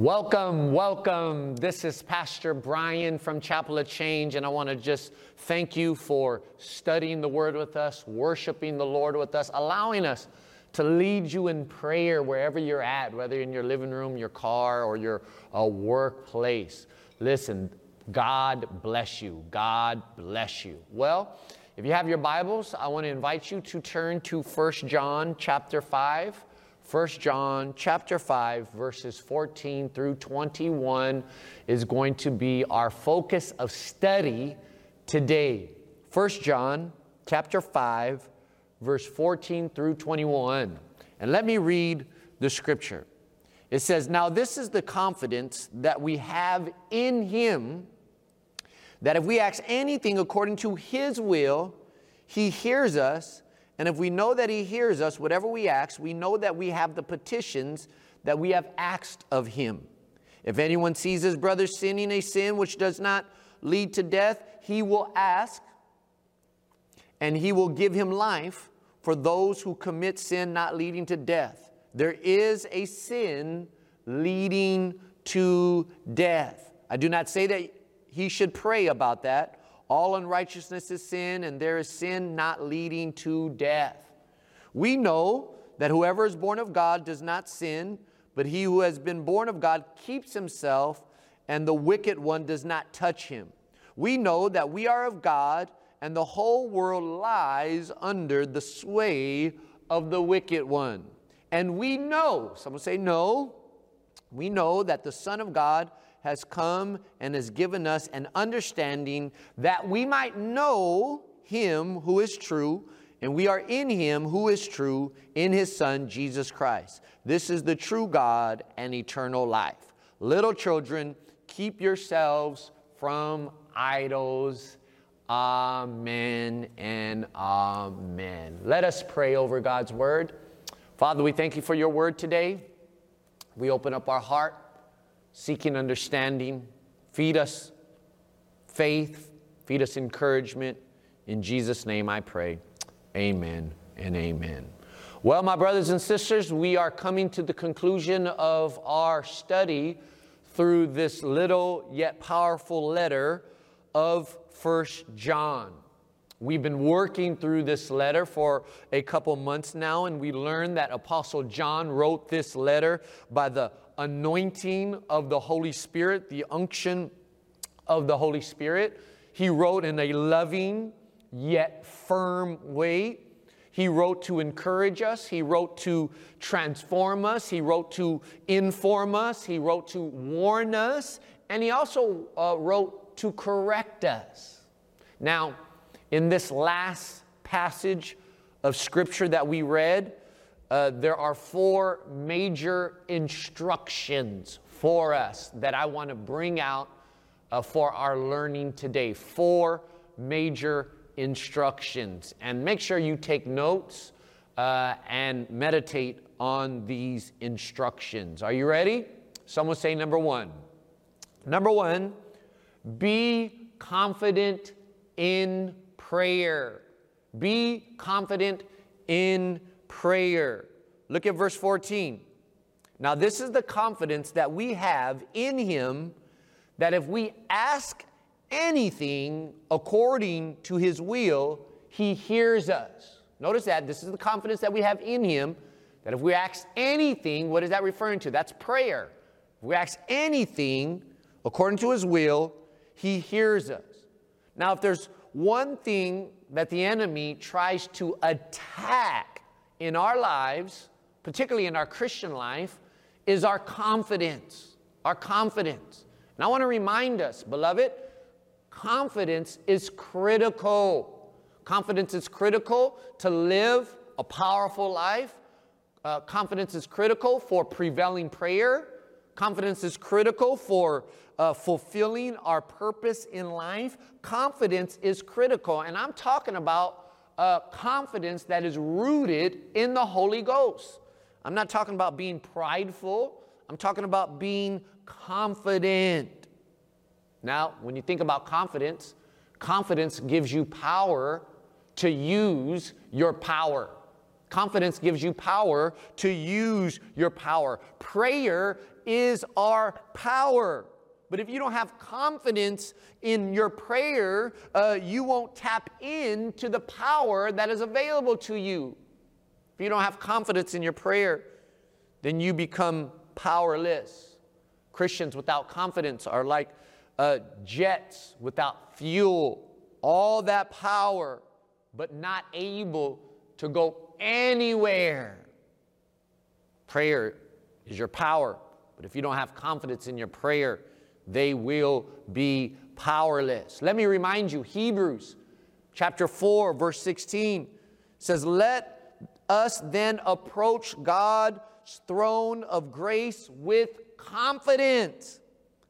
Welcome, welcome. This is Pastor Brian from Chapel of Change, and I want to just thank you for studying the Word with us, worshiping the Lord with us, allowing us to lead you in prayer wherever you're at, whether in your living room, your car, or your uh, workplace. Listen, God bless you. God bless you. Well, if you have your Bibles, I want to invite you to turn to 1 John chapter 5. 1 John chapter 5 verses 14 through 21 is going to be our focus of study today. 1 John chapter 5 verse 14 through 21. And let me read the scripture. It says, "Now this is the confidence that we have in him that if we ask anything according to his will, he hears us." And if we know that He hears us, whatever we ask, we know that we have the petitions that we have asked of Him. If anyone sees his brother sinning a sin which does not lead to death, he will ask, and He will give him life for those who commit sin not leading to death. There is a sin leading to death. I do not say that he should pray about that all unrighteousness is sin, and there is sin not leading to death. We know that whoever is born of God does not sin, but he who has been born of God keeps himself, and the wicked one does not touch him. We know that we are of God, and the whole world lies under the sway of the wicked one. And we know, someone say, no, we know that the Son of God has come and has given us an understanding that we might know him who is true, and we are in him who is true, in his Son, Jesus Christ. This is the true God and eternal life. Little children, keep yourselves from idols. Amen and amen. Let us pray over God's word. Father, we thank you for your word today. We open up our heart seeking understanding. Feed us faith, feed us encouragement. In Jesus' name I pray. Amen and amen. Well, my brothers and sisters, we are coming to the conclusion of our study through this little yet powerful letter of First John. We've been working through this letter for a couple months now, and we learned that Apostle John wrote this letter by the anointing of the Holy Spirit, the unction of the Holy Spirit. He wrote in a loving yet firm way. He wrote to encourage us. He wrote to transform us. He wrote to inform us. He wrote to warn us. And he also uh, wrote to correct us. Now, in this last passage of scripture that we read, uh, there are four major instructions for us that I want to bring out uh, for our learning today. Four major instructions. And make sure you take notes uh, and meditate on these instructions. Are you ready? Someone say number one. Number one, be confident in prayer. Be confident in prayer. Look at verse 14. Now, this is the confidence that we have in Him that if we ask anything according to His will, He hears us. Notice that. This is the confidence that we have in Him that if we ask anything, what is that referring to? That's prayer. If we ask anything according to His will, He hears us. Now, if there's one thing that the enemy tries to attack in our lives, particularly in our Christian life, is our confidence. Our confidence. And I want to remind us, beloved, confidence is critical. Confidence is critical to live a powerful life. Uh, confidence is critical for prevailing prayer. Confidence is critical for uh, fulfilling our purpose in life. Confidence is critical. And I'm talking about uh, confidence that is rooted in the Holy Ghost. I'm not talking about being prideful, I'm talking about being confident. Now, when you think about confidence, confidence gives you power to use your power. Confidence gives you power to use your power. Prayer is our power. But if you don't have confidence in your prayer, uh, you won't tap into the power that is available to you. If you don't have confidence in your prayer, then you become powerless. Christians without confidence are like uh, jets without fuel, all that power, but not able to go anywhere. Prayer is your power, but if you don't have confidence in your prayer, they will be powerless. Let me remind you Hebrews chapter 4, verse 16 says, Let us then approach God's throne of grace with confidence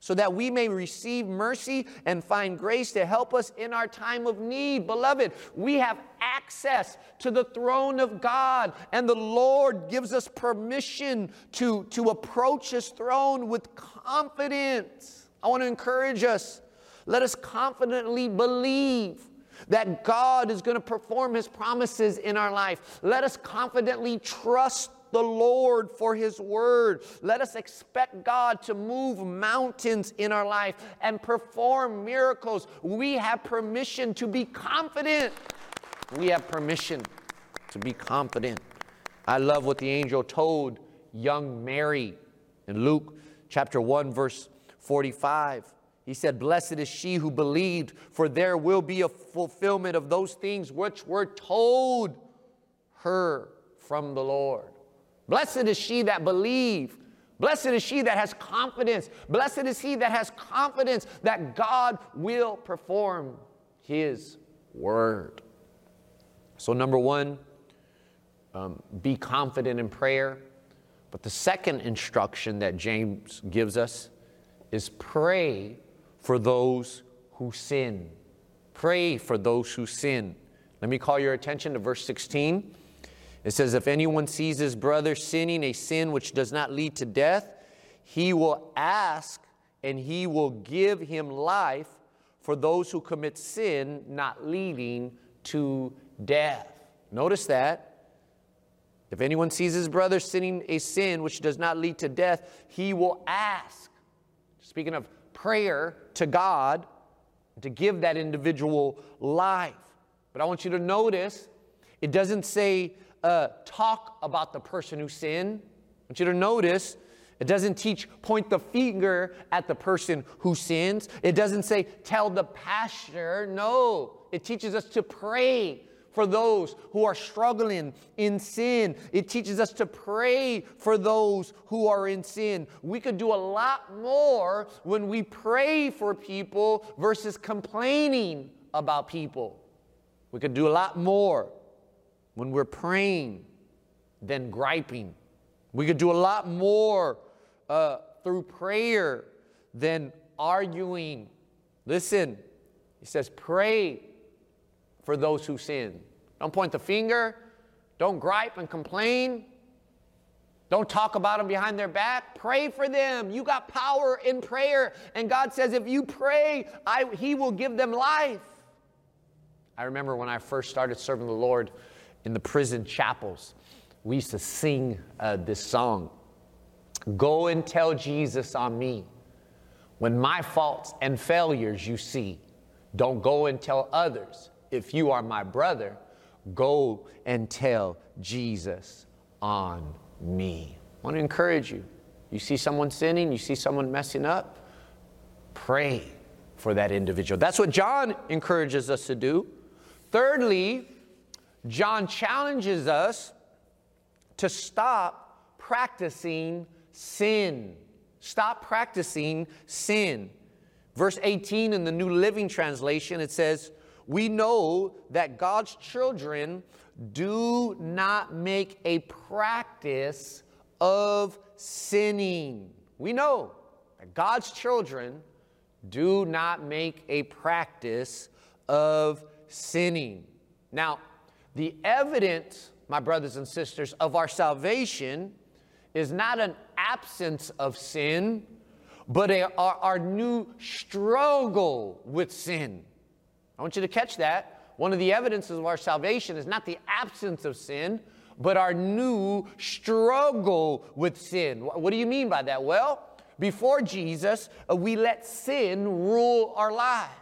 so that we may receive mercy and find grace to help us in our time of need. Beloved, we have access to the throne of God, and the Lord gives us permission to, to approach His throne with confidence. I want to encourage us. Let us confidently believe that God is going to perform His promises in our life. Let us confidently trust the Lord for His word. Let us expect God to move mountains in our life and perform miracles. We have permission to be confident. We have permission to be confident. I love what the angel told young Mary in Luke chapter 1, verse 45. He said, Blessed is she who believed, for there will be a fulfillment of those things which were told her from the Lord. Blessed is she that believe. Blessed is she that has confidence. Blessed is he that has confidence that God will perform his word. So, number one, um, be confident in prayer. But the second instruction that James gives us is pray for those who sin. Pray for those who sin. Let me call your attention to verse 16. It says, If anyone sees his brother sinning a sin which does not lead to death, he will ask and he will give him life for those who commit sin not leading to death. Notice that. If anyone sees his brother sinning a sin which does not lead to death, he will ask. Speaking of prayer to God, to give that individual life. But I want you to notice it doesn't say uh, talk about the person who sinned. I want you to notice it doesn't teach point the finger at the person who sins. It doesn't say tell the pastor. No, it teaches us to pray for those who are struggling in sin. It teaches us to pray for those who are in sin. We could do a lot more when we pray for people versus complaining about people. We could do a lot more when we're praying than griping. We could do a lot more uh, through prayer than arguing. Listen, he says, pray for those who sin. Don't point the finger. Don't gripe and complain. Don't talk about them behind their back. Pray for them. You got power in prayer. And God says, if you pray, I, He will give them life. I remember when I first started serving the Lord, in the prison chapels, we used to sing uh, this song Go and tell Jesus on me. When my faults and failures you see, don't go and tell others. If you are my brother, go and tell Jesus on me. I want to encourage you. You see someone sinning, you see someone messing up, pray for that individual. That's what John encourages us to do. Thirdly, John challenges us to stop practicing sin. Stop practicing sin. Verse 18 in the New Living Translation, it says, We know that God's children do not make a practice of sinning. We know that God's children do not make a practice of sinning. Now, the evidence, my brothers and sisters, of our salvation is not an absence of sin, but a, our, our new struggle with sin. I want you to catch that. One of the evidences of our salvation is not the absence of sin, but our new struggle with sin. What do you mean by that? Well, before Jesus, uh, we let sin rule our lives.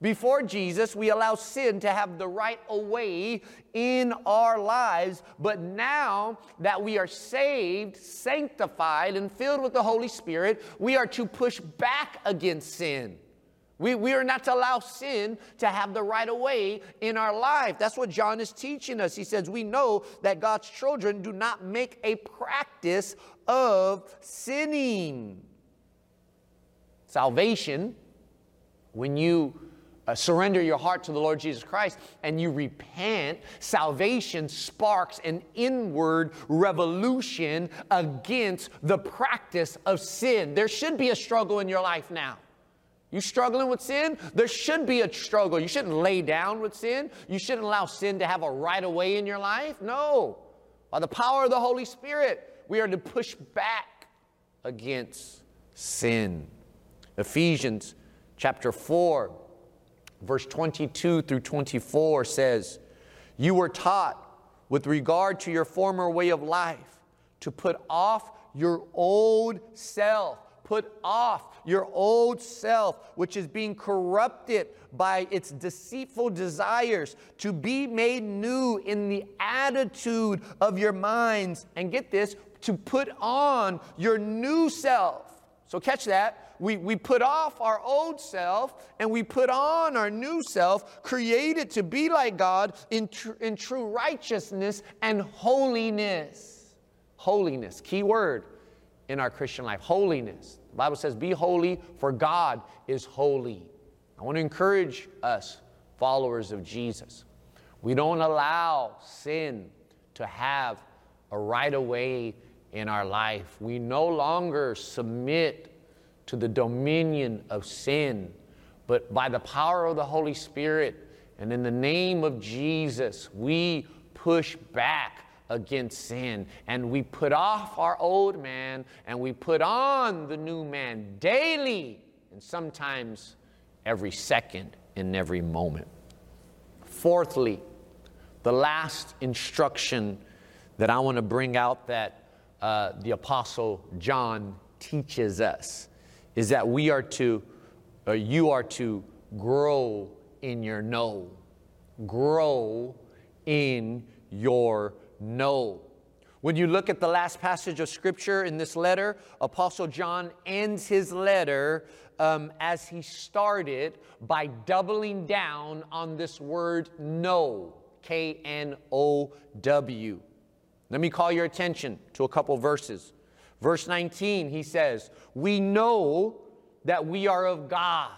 Before Jesus, we allow sin to have the right of way in our lives. But now that we are saved, sanctified, and filled with the Holy Spirit, we are to push back against sin. We, we are not to allow sin to have the right of way in our life. That's what John is teaching us. He says, We know that God's children do not make a practice of sinning. Salvation, when you uh, surrender your heart to the Lord Jesus Christ and you repent, salvation sparks an inward revolution against the practice of sin. There should be a struggle in your life now. You struggling with sin? There should be a struggle. You shouldn't lay down with sin. You shouldn't allow sin to have a right of way in your life. No. By the power of the Holy Spirit, we are to push back against sin. Ephesians chapter 4 verse 22 through 24 says, You were taught with regard to your former way of life to put off your old self. Put off your old self, which is being corrupted by its deceitful desires, to be made new in the attitude of your minds. And get this, to put on your new self. So, catch that we, we put off our old self and we put on our new self, created to be like God in, tr- in true righteousness and holiness. Holiness, key word in our Christian life holiness. The Bible says, Be holy, for God is holy. I want to encourage us, followers of Jesus. We don't allow sin to have a right of way in our life. We no longer submit to the dominion of sin. But by the power of the Holy Spirit and in the name of Jesus, we push back against sin and we put off our old man and we put on the new man daily and sometimes every second in every moment. Fourthly, the last instruction that I want to bring out that uh, the Apostle John teaches us is that we are to, or you are to grow in your know. Grow in your know. When you look at the last passage of scripture in this letter, Apostle John ends his letter um, as he started by doubling down on this word no, K N O W. Let me call your attention to a couple verses. Verse 19, he says, We know that we are of God.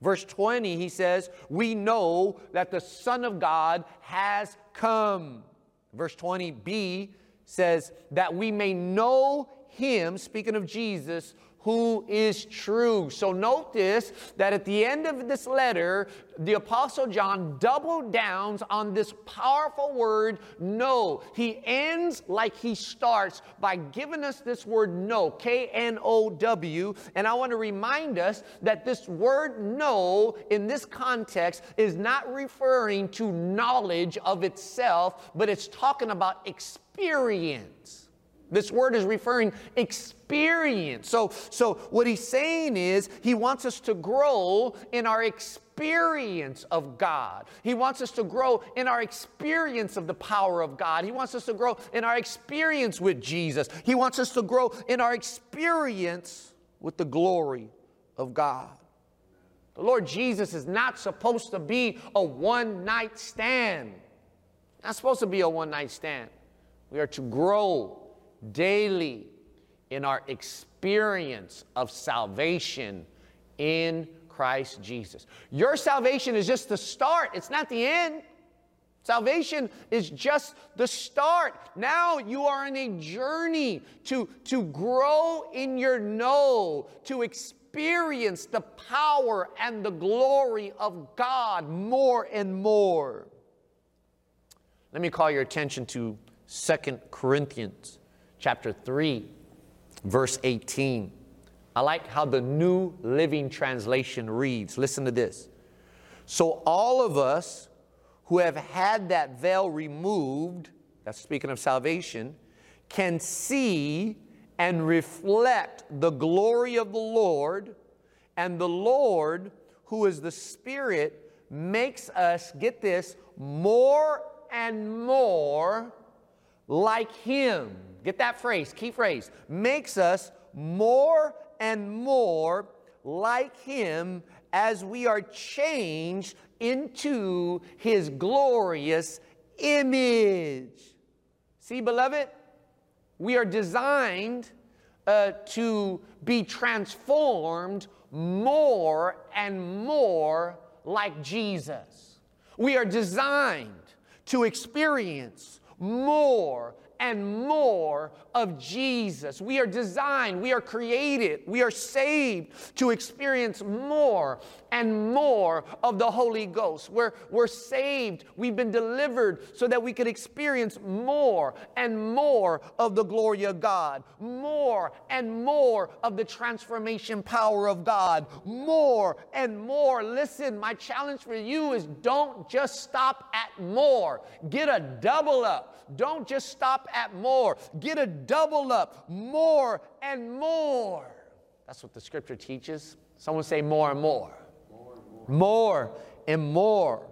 Verse 20, he says, We know that the Son of God has come. Verse 20b says, That we may know him, speaking of Jesus, who is true. So notice that at the end of this letter, the Apostle John double downs on this powerful word, know. He ends like he starts by giving us this word know, K N O W. And I want to remind us that this word know in this context is not referring to knowledge of itself, but it's talking about experience. This word is referring experience. So, so what he's saying is he wants us to grow in our experience of God. He wants us to grow in our experience of the power of God. He wants us to grow in our experience with Jesus. He wants us to grow in our experience with the glory of God. The Lord Jesus is not supposed to be a one night stand. Not supposed to be a one night stand. We are to grow daily in our experience of salvation in Christ Jesus. Your salvation is just the start, it's not the end. Salvation is just the start. Now you are in a journey to, to grow in your know, to experience the power and the glory of God more and more. Let me call your attention to Second Corinthians chapter 3, verse 18. I like how the New Living Translation reads. Listen to this. So, all of us who have had that veil removed that's speaking of salvation, can see and reflect the glory of the Lord, and the Lord, who is the Spirit, makes us, get this, more and more like Him. Get that phrase, key phrase. Makes us more and more like Him as we are changed into His glorious image. See, beloved, we are designed uh, to be transformed more and more like Jesus. We are designed to experience more and more of Jesus. We are designed, we are created, we are saved to experience more and more of the Holy Ghost. We're, we're saved, we've been delivered so that we could experience more and more of the glory of God, more and more of the transformation power of God, more and more. Listen, my challenge for you is don't just stop at more, get a double up. Don't just stop at more. Get a double up, more and more. That's what the scripture teaches. Someone say more and more. More and more. More and more.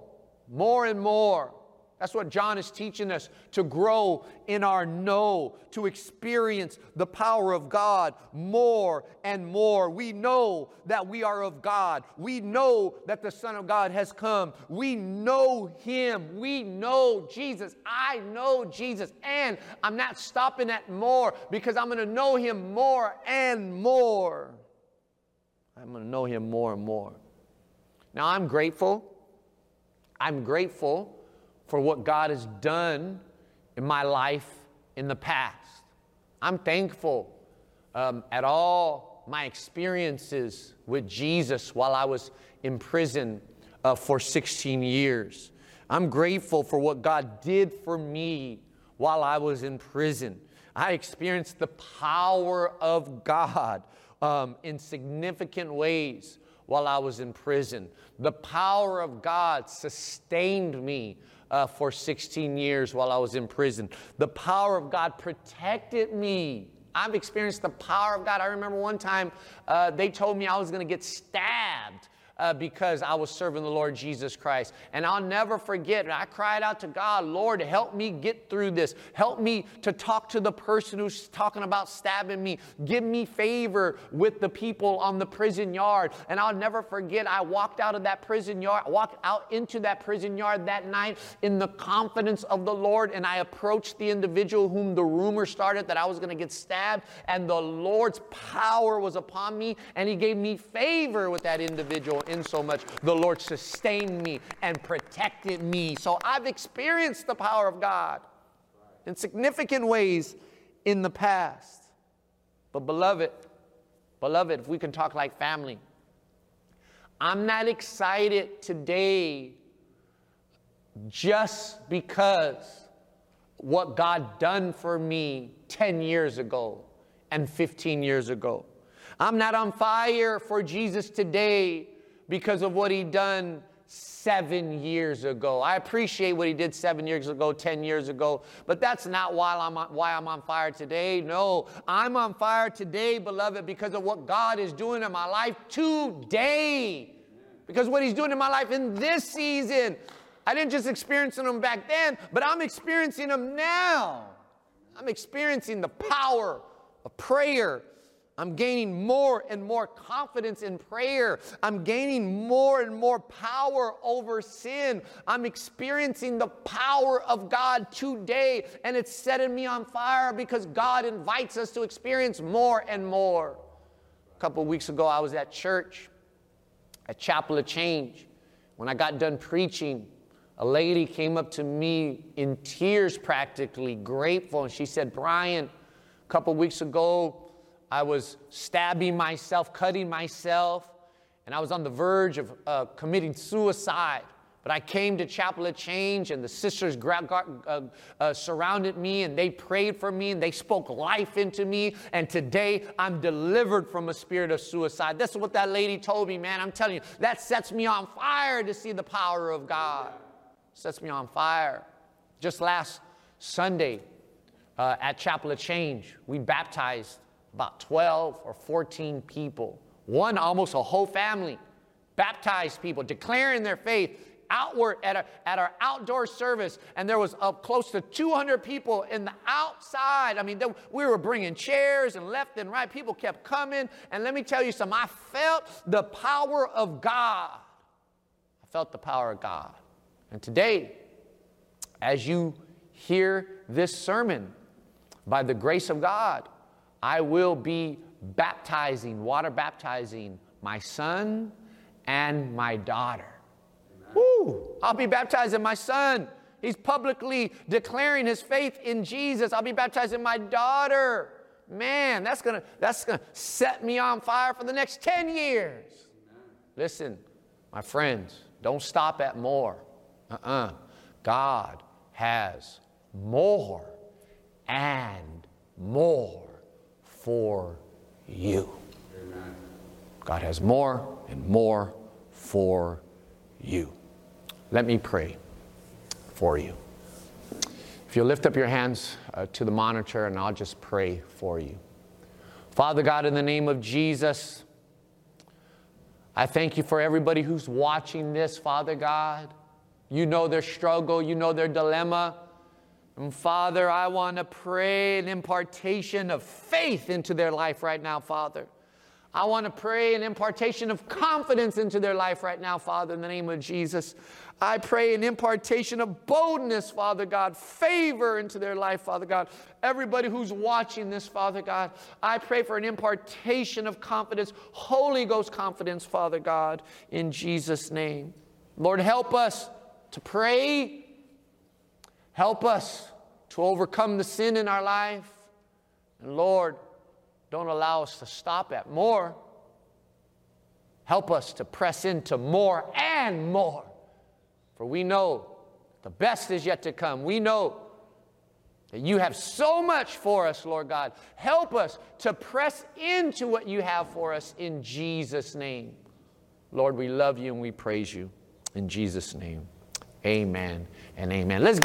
More and more. That's what John is teaching us to grow in our know, to experience the power of God more and more. We know that we are of God. We know that the Son of God has come. We know Him. We know Jesus. I know Jesus. And I'm not stopping at more because I'm going to know Him more and more. I'm going to know Him more and more. Now, I'm grateful. I'm grateful for what God has done in my life in the past. I'm thankful um, at all my experiences with Jesus while I was in prison uh, for 16 years. I'm grateful for what God did for me while I was in prison. I experienced the power of God um, in significant ways while I was in prison. The power of God sustained me uh, for 16 years while I was in prison. The power of God protected me. I've experienced the power of God. I remember one time uh, they told me I was going to get stabbed uh, because I was serving the Lord Jesus Christ. And I'll never forget, I cried out to God, Lord, help me get through this. Help me to talk to the person who's talking about stabbing me. Give me favor with the people on the prison yard. And I'll never forget, I walked out of that prison yard, walked out into that prison yard that night in the confidence of the Lord. And I approached the individual whom the rumor started that I was going to get stabbed. And the Lord's power was upon me, and He gave me favor with that individual in so much. The Lord sustained me and protected me. So I've experienced the power of God in significant ways in the past. But, beloved, beloved, if we can talk like family, I'm not excited today just because what God done for me 10 years ago and 15 years ago. I'm not on fire for Jesus today because of what he done seven years ago. I appreciate what he did seven years ago, 10 years ago, but that's not why I'm on, why I'm on fire today. No, I'm on fire today, beloved, because of what God is doing in my life today. Because what he's doing in my life in this season. I didn't just experience them back then, but I'm experiencing them now. I'm experiencing the power of prayer I'm gaining more and more confidence in prayer. I'm gaining more and more power over sin. I'm experiencing the power of God today, and it's setting me on fire because God invites us to experience more and more. A couple weeks ago, I was at church, at Chapel of Change. When I got done preaching, a lady came up to me in tears, practically grateful, and she said, Brian, a couple weeks ago, I was stabbing myself, cutting myself, and I was on the verge of uh, committing suicide. But I came to Chapel of Change, and the sisters gra- uh, uh, surrounded me, and they prayed for me, and they spoke life into me. And today, I'm delivered from a spirit of suicide. That's what that lady told me, man. I'm telling you, that sets me on fire to see the power of God. Sets me on fire. Just last Sunday uh, at Chapel of Change, we baptized about 12 or 14 people, one almost a whole family, baptized people, declaring their faith outward at, at our outdoor service, and there was up close to 200 people in the outside. I mean, we were bringing chairs and left and right. People kept coming, and let me tell you something. I felt the power of God. I felt the power of God. And today, as you hear this sermon, by the grace of God, I will be baptizing, water baptizing my son and my daughter. Woo! I'll be baptizing my son. He's publicly declaring his faith in Jesus. I'll be baptizing my daughter. Man, that's gonna that's gonna set me on fire for the next 10 years. Listen, my friends, don't stop at more. Uh-uh. God has more and more for you. Amen. God has more and more for you. Let me pray for you. If you lift up your hands uh, to the monitor, and I'll just pray for you. Father God, in the name of Jesus, I thank you for everybody who's watching this, Father God. You know their struggle, you know their dilemma. And Father, I want to pray an impartation of faith into their life right now, Father. I want to pray an impartation of confidence into their life right now, Father, in the name of Jesus. I pray an impartation of boldness, Father God, favor into their life, Father God. Everybody who's watching this, Father God, I pray for an impartation of confidence, Holy Ghost confidence, Father God, in Jesus' name. Lord, help us to pray. Help us to overcome the sin in our life. And Lord, don't allow us to stop at more. Help us to press into more and more. For we know the best is yet to come. We know that you have so much for us, Lord God. Help us to press into what you have for us in Jesus' name. Lord, we love you and we praise you. In Jesus' name, amen and amen. Let's